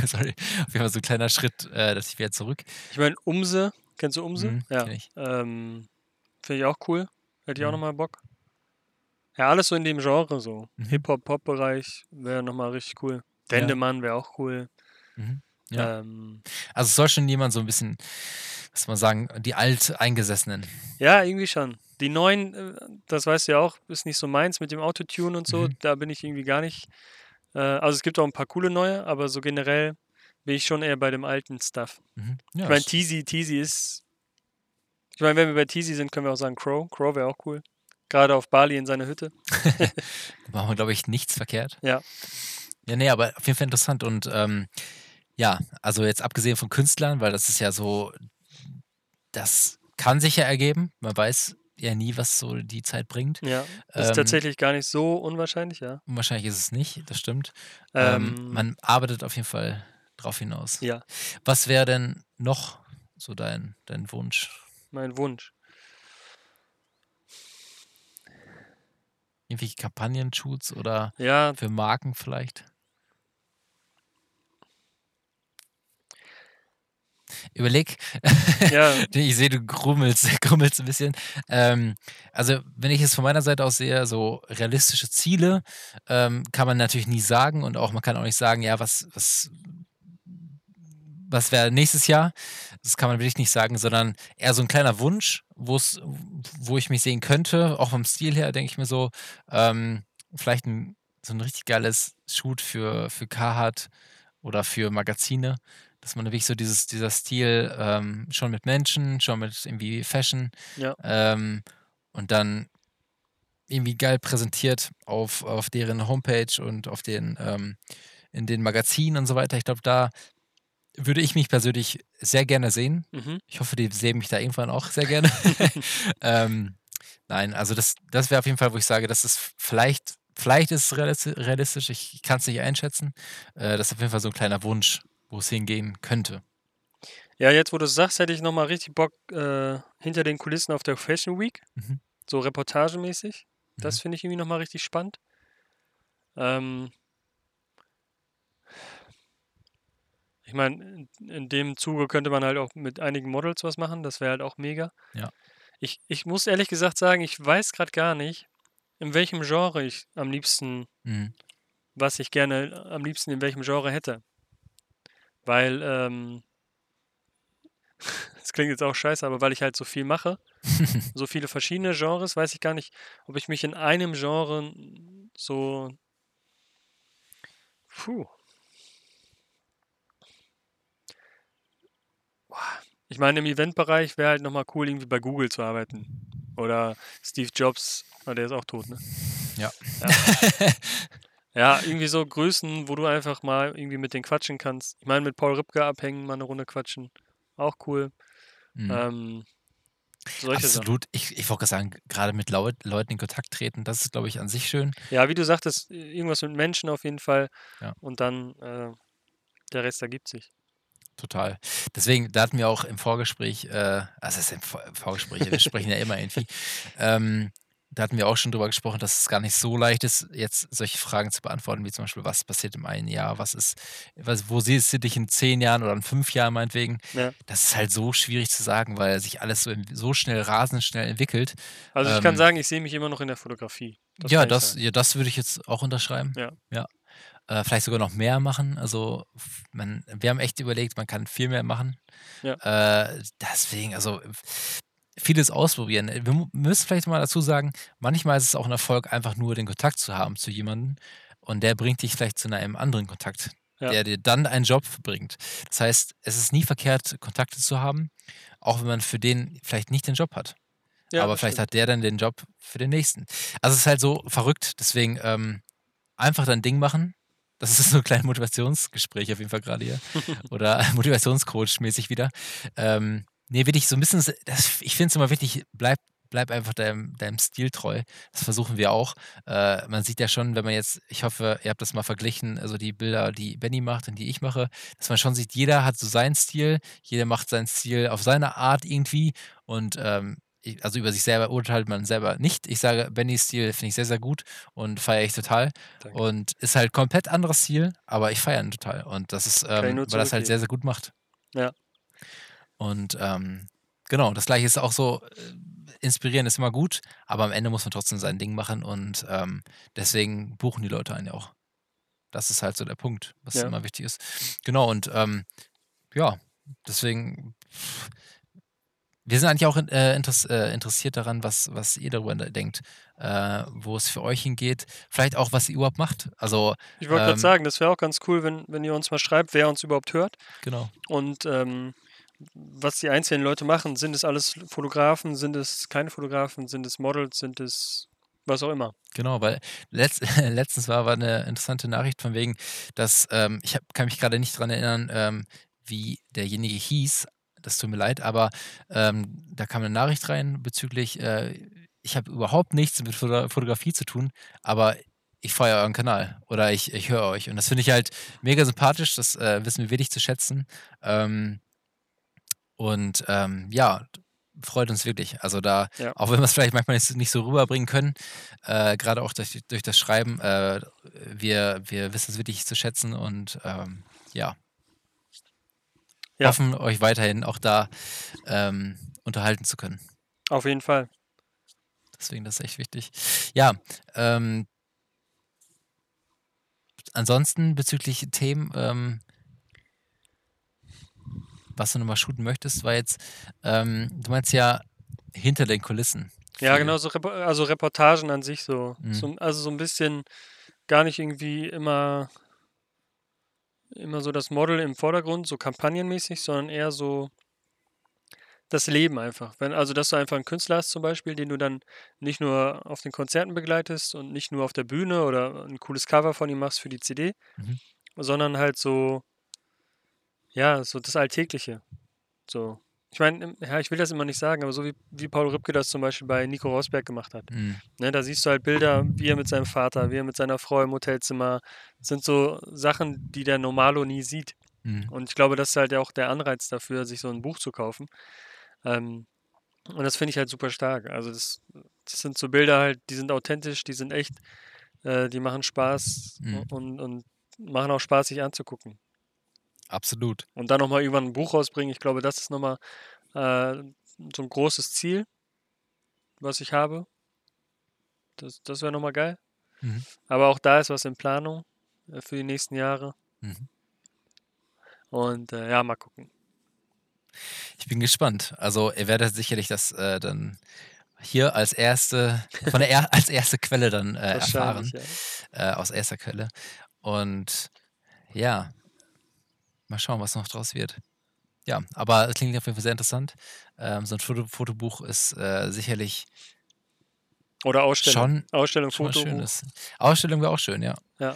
sorry, auf jeden Fall so ein kleiner Schritt, äh, dass ich wieder zurück. Ich meine, Umse. Kennst du Umse? Mhm, ja. ich. Ähm, Finde ich auch cool. Hätte ich auch Mhm. nochmal Bock. Ja, alles so in dem Genre so. Mhm. Hip-Hop-Pop-Bereich wäre nochmal richtig cool. Dendemann wäre auch cool. Mhm. Ja. Ähm, Also es soll schon jemand so ein bisschen, was soll man sagen, die Alteingesessenen. ja, irgendwie schon. Die neuen, äh, das weißt du ja auch, ist nicht so meins mit dem Autotune und so. Mhm. Da bin ich irgendwie gar nicht. Äh, also es gibt auch ein paar coole neue, aber so generell bin ich schon eher bei dem alten Stuff. Mhm. Ja, ich meine, Teasy, Teasy ist. Ich meine, wenn wir bei Teasy sind, können wir auch sagen Crow. Crow wäre auch cool. Gerade auf Bali in seiner Hütte. [LAUGHS] da machen wir, glaube ich, nichts verkehrt. Ja. Ja, nee, aber auf jeden Fall interessant. Und ähm, ja, also jetzt abgesehen von Künstlern, weil das ist ja so, das kann sich ja ergeben. Man weiß ja nie, was so die Zeit bringt. Ja. Ist Ähm, tatsächlich gar nicht so unwahrscheinlich, ja. Wahrscheinlich ist es nicht, das stimmt. Ähm, Ähm, man arbeitet auf jeden Fall drauf hinaus. Ja. Was wäre denn noch so dein, dein Wunsch? Mein Wunsch. Irgendwelche Kampagnen-Shoots oder Ja, für Marken vielleicht? Überleg. Ja. [LAUGHS] ich sehe, du grummelst, [LAUGHS] grummelst ein bisschen. Ähm, also, wenn ich es von meiner Seite aus sehe, so realistische Ziele ähm, kann man natürlich nie sagen und auch man kann auch nicht sagen, ja, was, was, was wäre nächstes Jahr? Das kann man wirklich nicht sagen, sondern eher so ein kleiner Wunsch, wo ich mich sehen könnte, auch vom Stil her, denke ich mir so, ähm, vielleicht ein, so ein richtig geiles Shoot für, für Carhartt oder für Magazine, dass man wirklich so dieses, dieser Stil ähm, schon mit Menschen, schon mit irgendwie Fashion Ja. ähm, und dann irgendwie geil präsentiert auf, auf deren Homepage und auf den ähm, in den Magazinen und so weiter. Ich glaube, da würde ich mich persönlich sehr gerne sehen. Mhm. Ich hoffe, die sehen mich da irgendwann auch sehr gerne. [LAUGHS] [LAUGHS] ähm, nein, also das, das wäre auf jeden Fall, wo ich sage, das ist vielleicht, vielleicht ist es realisti- realistisch, ich, ich kann es nicht einschätzen. Äh, das ist auf jeden Fall so ein kleiner Wunsch, wo es hingehen könnte. Ja, jetzt wo du es sagst, hätte ich nochmal richtig Bock äh, hinter den Kulissen auf der Fashion Week. Mhm. So reportagemäßig. Das Mhm. finde ich irgendwie nochmal richtig spannend. Ähm, ich meine, in, in dem Zuge könnte man halt auch mit einigen Models was machen. Das wäre halt auch mega. Ja. Ich, ich muss ehrlich gesagt sagen, ich weiß gerade gar nicht, in welchem Genre ich am liebsten, Mhm. was ich gerne am liebsten in welchem Genre hätte. Weil, ähm, [LAUGHS] das klingt jetzt auch scheiße, aber weil ich halt so viel mache, [LAUGHS] so viele verschiedene Genres, weiß ich gar nicht, ob ich mich in einem Genre so. Puh. Ich meine, im Eventbereich wäre halt nochmal cool, irgendwie bei Google zu arbeiten. Oder Steve Jobs, ah, der ist auch tot, ne? Ja. Ja. [LAUGHS] Ja, irgendwie so Größen, wo du einfach mal irgendwie mit denen quatschen kannst. Ich meine, mit Paul Ripke abhängen, mal eine Runde quatschen. Auch cool. Mhm. Ähm, solche Sachen. Absolut. Ich, ich wollte gerade sagen, gerade mit Leut, Leuten in Kontakt treten, das ist, glaube ich, an sich schön. Ja, wie du sagtest, irgendwas mit Menschen auf jeden Fall. Ja. Und dann äh, der Rest ergibt sich. Total. Deswegen, da hatten wir auch im Vorgespräch, äh, also es ist im Vor- Vorgespräch, wir sprechen ja immer irgendwie, [LAUGHS] ähm, da hatten wir auch schon drüber gesprochen, dass es gar nicht so leicht ist, jetzt solche Fragen zu beantworten, wie zum Beispiel, was passiert im einen Jahr, was ist, was, wo siehst du dich in zehn Jahren oder in fünf Jahren meinetwegen? Ja. Das ist halt so schwierig zu sagen, weil sich alles so, so schnell, rasend schnell entwickelt. Also ich kann Ähm, sagen, ich sehe mich immer noch in der Fotografie. Das ja, kann das, sagen. ja, das würde ich jetzt auch unterschreiben. Ja. ja. Äh, vielleicht sogar noch mehr machen. Also man, wir haben echt überlegt, man kann viel mehr machen. Ja. Äh, deswegen, also vieles ausprobieren. Wir müssen vielleicht mal dazu sagen, manchmal ist es auch ein Erfolg, einfach nur den Kontakt zu haben zu jemandem und der bringt dich vielleicht zu einem anderen Kontakt, Ja. der dir dann einen Job bringt. Das heißt, es ist nie verkehrt, Kontakte zu haben, auch wenn man für den vielleicht nicht den Job hat Ja, aber vielleicht stimmt. hat der dann den Job für den nächsten. Also es ist halt so verrückt, deswegen ähm, einfach dein Ding machen. Das ist so ein kleines Motivationsgespräch auf jeden Fall gerade hier. [LAUGHS] Oder Motivationscoach-mäßig wieder. Ähm, nee, wirklich so ein bisschen, das, ich finde es immer wichtig, bleib, bleib einfach deinem, deinem Stil treu. Das versuchen wir auch. Äh, man sieht ja schon, wenn man jetzt, ich hoffe, ihr habt das mal verglichen, also die Bilder, die Benny macht und die ich mache, dass man schon sieht, jeder hat so seinen Stil, jeder macht seinen Stil auf seine Art irgendwie und ähm, also über sich selber urteilt man selber nicht. Ich sage, Bennys Stil finde ich sehr, sehr gut und feiere ich total. Danke. Und ist halt komplett anderes Stil, aber ich feiere ihn total. Und das ist, ähm, weil das halt sehr, sehr gut macht. Ja. Und ähm, genau, das gleiche ist auch so, äh, inspirieren ist immer gut, aber am Ende muss man trotzdem sein Ding machen und ähm, deswegen buchen die Leute einen ja auch. Das ist halt so der Punkt, was Ja. immer wichtig ist. Genau, und ähm, ja, deswegen, wir sind eigentlich auch äh, äh, interessiert daran, was, was ihr darüber denkt, äh, wo es für euch hingeht. Vielleicht auch, was ihr überhaupt macht. Also, Ich wollte gerade ähm, sagen, das wäre auch ganz cool, wenn, wenn ihr uns mal schreibt, wer uns überhaupt hört genau. und ähm, was die einzelnen Leute machen. Sind es alles Fotografen? Sind es keine Fotografen? Sind es Models? Sind es was auch immer? Genau, weil letzt, [LAUGHS] letztens war, war eine interessante Nachricht von wegen, dass ähm, ich hab, kann mich gerade nicht dran erinnern, ähm, wie derjenige hieß. Das tut mir leid, aber ähm, da kam eine Nachricht rein bezüglich, äh, ich habe überhaupt nichts mit Foto Fotografie zu tun, aber ich feiere euren Kanal oder ich, ich höre euch. Und das finde ich halt mega sympathisch, das äh, wissen wir wirklich zu schätzen. Ähm, und ähm, ja, freut uns wirklich. Also da, Ja. auch wenn wir es vielleicht manchmal nicht, nicht so rüberbringen können, äh, gerade auch durch, durch das Schreiben, äh, wir, wir wissen es wirklich zu schätzen und ähm, ja, Ja. hoffen, euch weiterhin auch da ähm, unterhalten zu können. Auf jeden Fall. Deswegen das ist echt wichtig. Ja, ähm, ansonsten bezüglich Themen, ähm, was du nochmal shooten möchtest, war jetzt, ähm, du meinst ja hinter den Kulissen. Ja, viel. genau, so Repo also Reportagen an sich so. Mhm. so. Also so ein bisschen gar nicht irgendwie immer, immer so das Model im Vordergrund, so kampagnenmäßig, sondern eher so das Leben einfach. Wenn, also, dass du einfach einen Künstler hast zum Beispiel, den du dann nicht nur auf den Konzerten begleitest und nicht nur auf der Bühne oder ein cooles Cover von ihm machst für die CD, Mhm. sondern halt so, ja, so das Alltägliche. So. Ich meine, ja, ich will das immer nicht sagen, aber so wie, wie Paul Rübke das zum Beispiel bei Nico Rosberg gemacht hat. Mhm. Ne, da siehst du halt Bilder, wie er mit seinem Vater, wie er mit seiner Frau im Hotelzimmer. Das sind so Sachen, die der Normalo nie sieht. Mhm. Und ich glaube, das ist halt auch der Anreiz dafür, sich so ein Buch zu kaufen. Ähm, und das finde ich halt super stark. Also das, das sind so Bilder halt, die sind authentisch, die sind echt, äh, die machen Spaß Mhm. und, und machen auch Spaß, sich anzugucken. Absolut. Und dann nochmal irgendwann ein Buch rausbringen, ich glaube, das ist nochmal äh, so ein großes Ziel, was ich habe. Das, das wäre nochmal geil. Mhm. Aber auch da ist was in Planung äh, für die nächsten Jahre. Mhm. Und äh, ja, mal gucken. Ich bin gespannt. Also ihr werdet sicherlich das äh, dann hier als erste, von der er [LAUGHS] als erste Quelle dann äh, erfahren. Ja. äh, aus erster Quelle. Und ja, mal schauen, was noch draus wird. Ja, aber es klingt auf jeden Fall sehr interessant. Ähm, so ein Foto Fotobuch ist äh, sicherlich Oder Ausstellung. schon, Ausstellung, schon. Schönes. Ausstellung wäre auch schön, ja. Ja.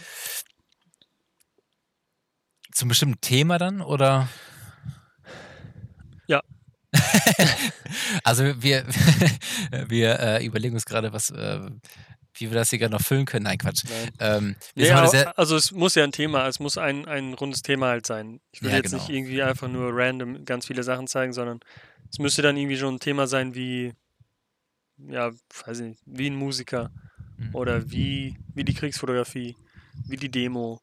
Zum bestimmten Thema dann oder? Ja. [LAUGHS] also wir, [LAUGHS] wir äh, überlegen uns gerade, was, äh, wie wir das hier gerade noch füllen können. Nein, Quatsch. Nein. Ähm, aber, sehr, also es muss ja ein Thema, es muss ein, ein rundes Thema halt sein. Ich will Ja, jetzt genau. nicht irgendwie einfach nur random ganz viele Sachen zeigen, sondern es müsste dann irgendwie schon ein Thema sein wie, ja, weiß ich nicht, wie ein Musiker Mhm. oder wie, wie die Kriegsfotografie, wie die Demo,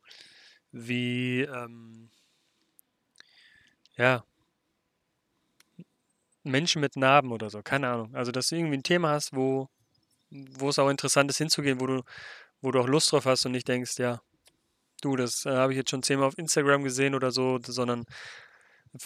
wie, ähm, ja, Menschen mit Narben oder so, keine Ahnung. Also, dass du irgendwie ein Thema hast, wo, wo es auch interessant ist hinzugehen, wo du, wo du auch Lust drauf hast und nicht denkst, ja, du, das äh, habe ich jetzt schon zehnmal auf Instagram gesehen oder so, sondern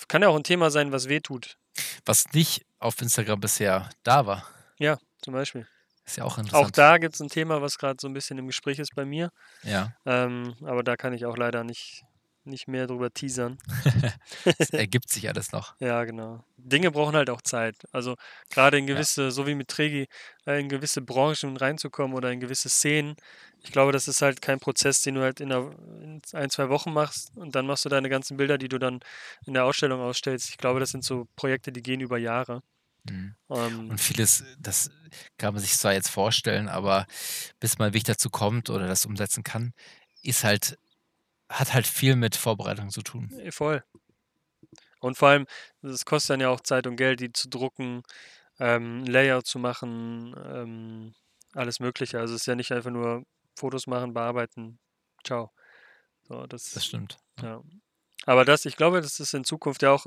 kann ja auch ein Thema sein, was weh tut. was nicht auf Instagram bisher da war. Ja, zum Beispiel. Ist ja auch Auch interessant. da gibt es ein Thema, was gerade so ein bisschen im Gespräch ist bei mir. Ja, Ähm, aber da kann ich auch leider nicht, nicht mehr drüber teasern. [LAUGHS] es [LAUGHS] ergibt sich alles noch. Ja, genau. Dinge brauchen halt auch Zeit. Also gerade in gewisse, so wie mit Tregi, äh, in gewisse Branchen reinzukommen oder in gewisse Szenen. Ich glaube, das ist halt kein Prozess, den du halt in, einer, in ein, zwei Wochen machst und dann machst du deine ganzen Bilder, die du dann in der Ausstellung ausstellst. Ich glaube, das sind so Projekte, die gehen über Jahre. Mhm. Ähm, Und vieles, das kann man sich zwar jetzt vorstellen, aber bis man wirklich dazu kommt oder das umsetzen kann, ist halt, hat halt viel mit Vorbereitung zu tun. Voll. Und vor allem, es kostet dann ja auch Zeit und Geld, die zu drucken, ähm, Layout zu machen, ähm, alles Mögliche. Also es ist ja nicht einfach nur Fotos machen, bearbeiten, ciao. So, das, Das stimmt. ja. Aber das, ich glaube, das ist in Zukunft ja auch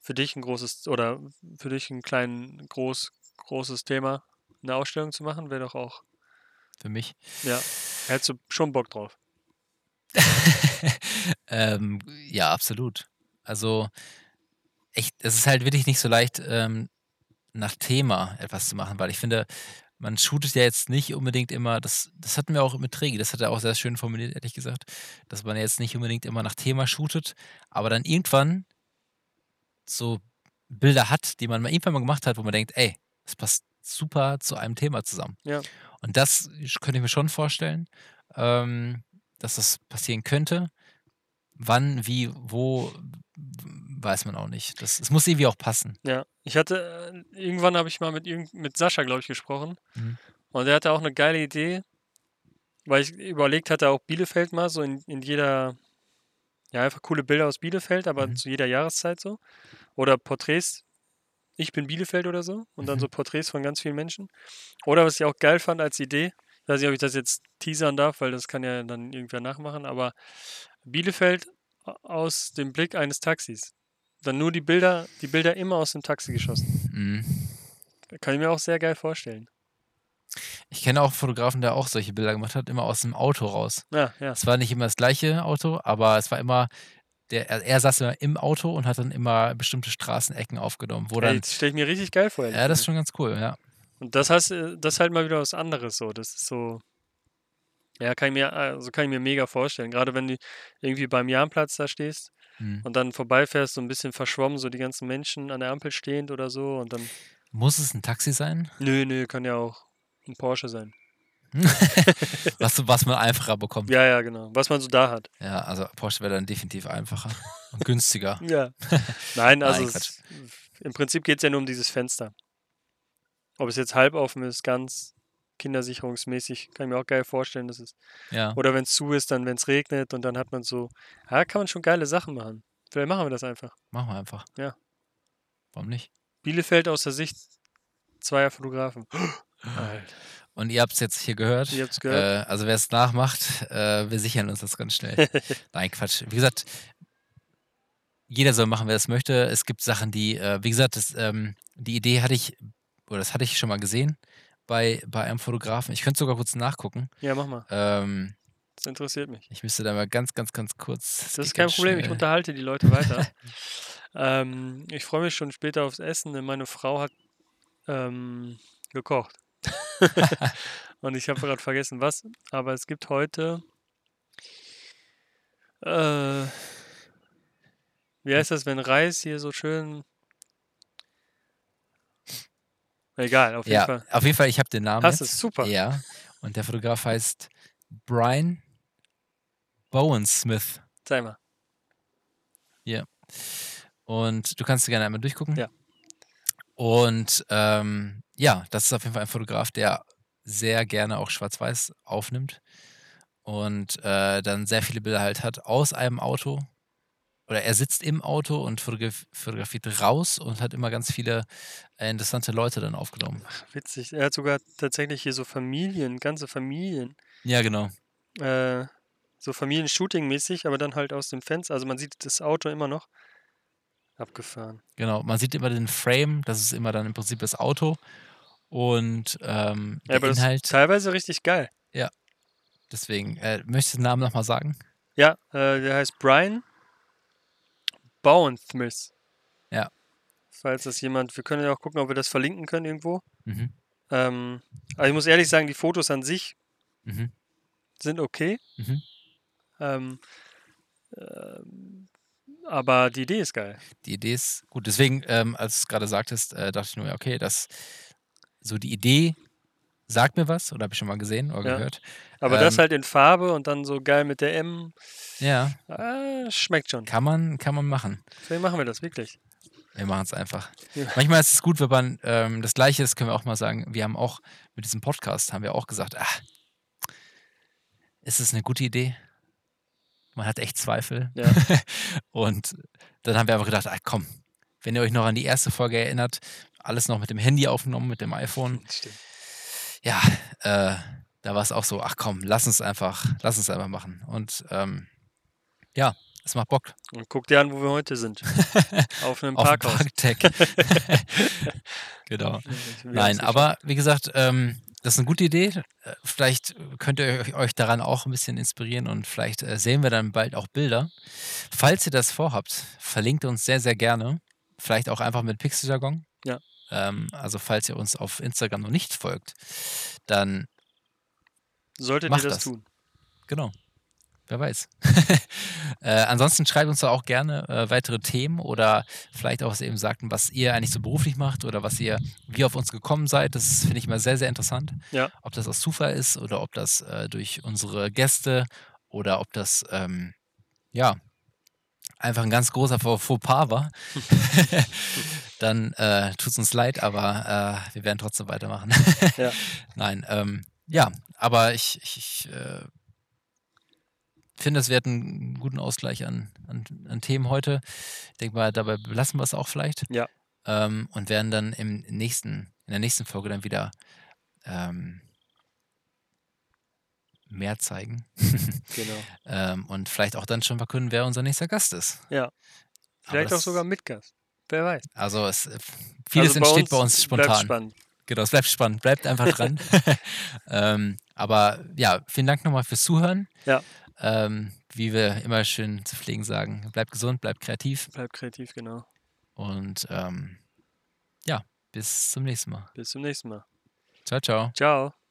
für dich ein großes oder für dich ein klein, groß, großes Thema, eine Ausstellung zu machen, wäre doch auch, Für mich. ja, hättest du schon Bock drauf. [LAUGHS] ähm, ja, absolut. Also, echt, es ist halt wirklich nicht so leicht, ähm, nach Thema etwas zu machen, weil ich finde, man shootet ja jetzt nicht unbedingt immer, das, das hatten wir auch mit Tregi, das hat er auch sehr schön formuliert, ehrlich gesagt, dass man jetzt nicht unbedingt immer nach Thema shootet, aber dann irgendwann so Bilder hat, die man mal irgendwann mal gemacht hat, wo man denkt, ey, das passt super zu einem Thema zusammen. Ja. Und das könnte ich mir schon vorstellen, ähm, dass das passieren könnte. Wann, wie, wo, weiß man auch nicht. Das, es muss irgendwie auch passen. Ja, ich hatte, äh, irgendwann habe ich mal mit, mit Sascha, glaube ich, gesprochen. Mhm. Und der hatte auch eine geile Idee, weil ich überlegt hatte, auch Bielefeld mal so in, in jeder, ja, einfach coole Bilder aus Bielefeld, aber Mhm. zu jeder Jahreszeit so. Oder Porträts, ich bin Bielefeld oder so. Und dann Mhm. so Porträts von ganz vielen Menschen. Oder was ich auch geil fand als Idee, ich weiß nicht, ob ich das jetzt teasern darf, weil das kann ja dann irgendwer nachmachen, aber Bielefeld aus dem Blick eines Taxis. Dann nur die Bilder, die Bilder immer aus dem Taxi geschossen. Mhm. Kann ich mir auch sehr geil vorstellen. Ich kenne auch einen Fotografen, der auch solche Bilder gemacht hat, immer aus dem Auto raus. Ja, ja. Es war nicht immer das gleiche Auto, aber es war immer, der, er, er saß immer im Auto und hat dann immer bestimmte Straßenecken aufgenommen, wo Ey, dann. das stelle ich mir richtig geil vor. Ja, das ist schon ganz cool, ja. Und das heißt, äh, das ist halt mal wieder was anderes so. Das ist so. Ja, kann ich mir, also kann ich mir mega vorstellen. Gerade wenn du irgendwie beim Jahnplatz da stehst Hm. und dann vorbeifährst, so ein bisschen verschwommen, so die ganzen Menschen an der Ampel stehend oder so und dann. Muss es ein Taxi sein? Nö, nö, kann ja auch ein Porsche sein. [LAUGHS] was, was man einfacher bekommt. Ja, ja, genau. Was man so da hat. Ja, also Porsche wäre dann definitiv einfacher und günstiger. Ja. [LAUGHS] Nein, also Nein, es, im Prinzip geht es ja nur um dieses Fenster. Ob es jetzt halb offen ist, ganz kindersicherungsmäßig, kann ich mir auch geil vorstellen, dass es. Ja. Oder wenn es zu ist, dann wenn es regnet und dann hat man so. Ja, kann man schon geile Sachen machen. Vielleicht machen wir das einfach. Machen wir einfach. Ja. Warum nicht? Bielefeld aus der Sicht zweier Fotografen. [GASPS] Und ihr habt es jetzt hier gehört. Ihr habt's gehört. Äh, also wer es nachmacht, äh, wir sichern uns das ganz schnell. [LAUGHS] Nein, Quatsch. Wie gesagt, jeder soll machen, wer es möchte. Es gibt Sachen, die, äh, wie gesagt, das, ähm, die Idee hatte ich, oder das hatte ich schon mal gesehen bei, bei einem Fotografen. Ich könnte sogar kurz nachgucken. ja, mach mal. Ähm, Das interessiert mich. ich müsste da mal ganz, ganz, ganz kurz. Das geht ist kein Problem, ich schnell. unterhalte die Leute weiter. [LAUGHS] ähm, ich freue mich schon später aufs Essen, denn meine Frau hat ähm, gekocht. [LAUGHS] Und ich habe gerade vergessen, was. Aber es gibt heute. Äh, wie heißt das, wenn Reis hier so schön. Egal, auf jeden Ja, Fall. auf jeden Fall, ich habe den Namen. Jetzt. es, super. Ja. Und der Fotograf heißt Brian Bowen Smith. Zeig mal. Und du kannst dir gerne einmal durchgucken. Ja. Und ähm, ja, das ist auf jeden Fall ein Fotograf, der sehr gerne auch Schwarz-Weiß aufnimmt und äh, dann sehr viele Bilder halt hat aus einem Auto. Oder er sitzt im Auto und fotograf fotografiert raus und hat immer ganz viele äh, interessante Leute dann aufgenommen. Witzig. Er hat sogar tatsächlich hier so Familien, ganze Familien. Ja, genau. äh, so Familienshooting-mäßig, aber dann halt aus dem Fenster. Also man sieht das Auto immer noch abgefahren. Genau. Man sieht immer den Frame, das ist immer dann im Prinzip das Auto. Und ähm, Ja, aber das Inhalt, ist teilweise richtig geil. deswegen, äh, möchtest du den Namen nochmal sagen? Ja, äh, der heißt Brian Bowensmith. Ja. Falls das jemand, wir können ja auch gucken, ob wir das verlinken können irgendwo. Mhm. Ähm, aber ich muss ehrlich sagen, die Fotos an sich Mhm. sind okay. Mhm. Ähm, ähm, aber die Idee ist geil. Die Idee ist gut. Deswegen, ähm, als du es gerade sagtest, äh, dachte ich nur, okay, das so die Idee sagt mir was oder habe ich schon mal gesehen oder Ja. gehört. Aber das Ähm, halt in Farbe und dann so geil mit der M. Ja, Ah, schmeckt schon. kann man, kann man machen. Vielleicht machen wir das wirklich. Wir machen es einfach. Ja. Manchmal ist es gut, wenn man ähm, das Gleiche, das können wir auch mal sagen. Wir haben auch mit diesem Podcast haben wir auch gesagt, ah, ist es eine gute Idee? Man hat echt Zweifel. Ja. [LAUGHS] Und dann haben wir einfach gedacht, ah, komm, wenn ihr euch noch an die erste Folge erinnert, alles noch mit dem Handy aufgenommen, mit dem iPhone. Stimmt. Ja, äh, da war es auch so, ach komm, lass uns einfach, lass uns einfach machen. Und ähm, ja, es macht Bock. Und guck dir an, wo wir heute sind. [LAUGHS] Auf einem Auf dem Parkhaus. Parktech. [LAUGHS] genau. Nein, aber wie gesagt, ähm, das ist eine gute Idee. Äh, Vielleicht könnt ihr euch- euch daran auch ein bisschen inspirieren und vielleicht äh, sehen wir dann bald auch Bilder. Falls ihr das vorhabt, verlinkt uns sehr, sehr gerne. Vielleicht auch einfach mit Pixeljargon. Ja. Ähm, also falls ihr uns auf Instagram noch nicht folgt, dann. Solltet macht ihr das, das. tun. Genau. Wer weiß. [LAUGHS] äh, ansonsten schreibt uns da auch gerne äh, weitere Themen oder vielleicht auch, was ihr eben sagten, was ihr eigentlich so beruflich macht oder was ihr, wie ihr auf uns gekommen seid. Das finde ich immer sehr, sehr interessant. Ja. Ob das aus Zufall ist oder ob das äh, durch unsere Gäste oder ob das, ähm, ja, einfach ein ganz großer Faux Fauxpas war. [LAUGHS] [LAUGHS] Dann äh, tut es uns leid, aber äh, wir werden trotzdem weitermachen. [LAUGHS] Ja. [LAUGHS] Nein, ähm, ja, aber ich, ich, ich äh, finde, es wird einen guten Ausgleich an, an, an Themen heute. Ich denke mal, dabei belassen wir es auch vielleicht. Ja. Ähm, und werden dann im nächsten, in der nächsten Folge dann wieder ähm, mehr zeigen. [LAUGHS] Genau. ähm, und vielleicht auch dann schon verkünden, wer unser nächster Gast ist. Vielleicht auch das- sogar mit Gast. Wer weiß. Also es, äh, vieles Also bei entsteht bei uns Bleibt spontan. spannend. Genau, es bleibt spannend. Bleibt einfach dran. [LAUGHS] [LAUGHS] ähm, aber ja, vielen Dank nochmal fürs Zuhören. Ja. Ähm, wie wir immer schön zu pflegen sagen, bleibt gesund, bleibt kreativ Bleibt kreativ, genau. und ähm, ja, bis zum nächsten Mal. Bis zum nächsten Mal. Ciao, ciao. Ciao.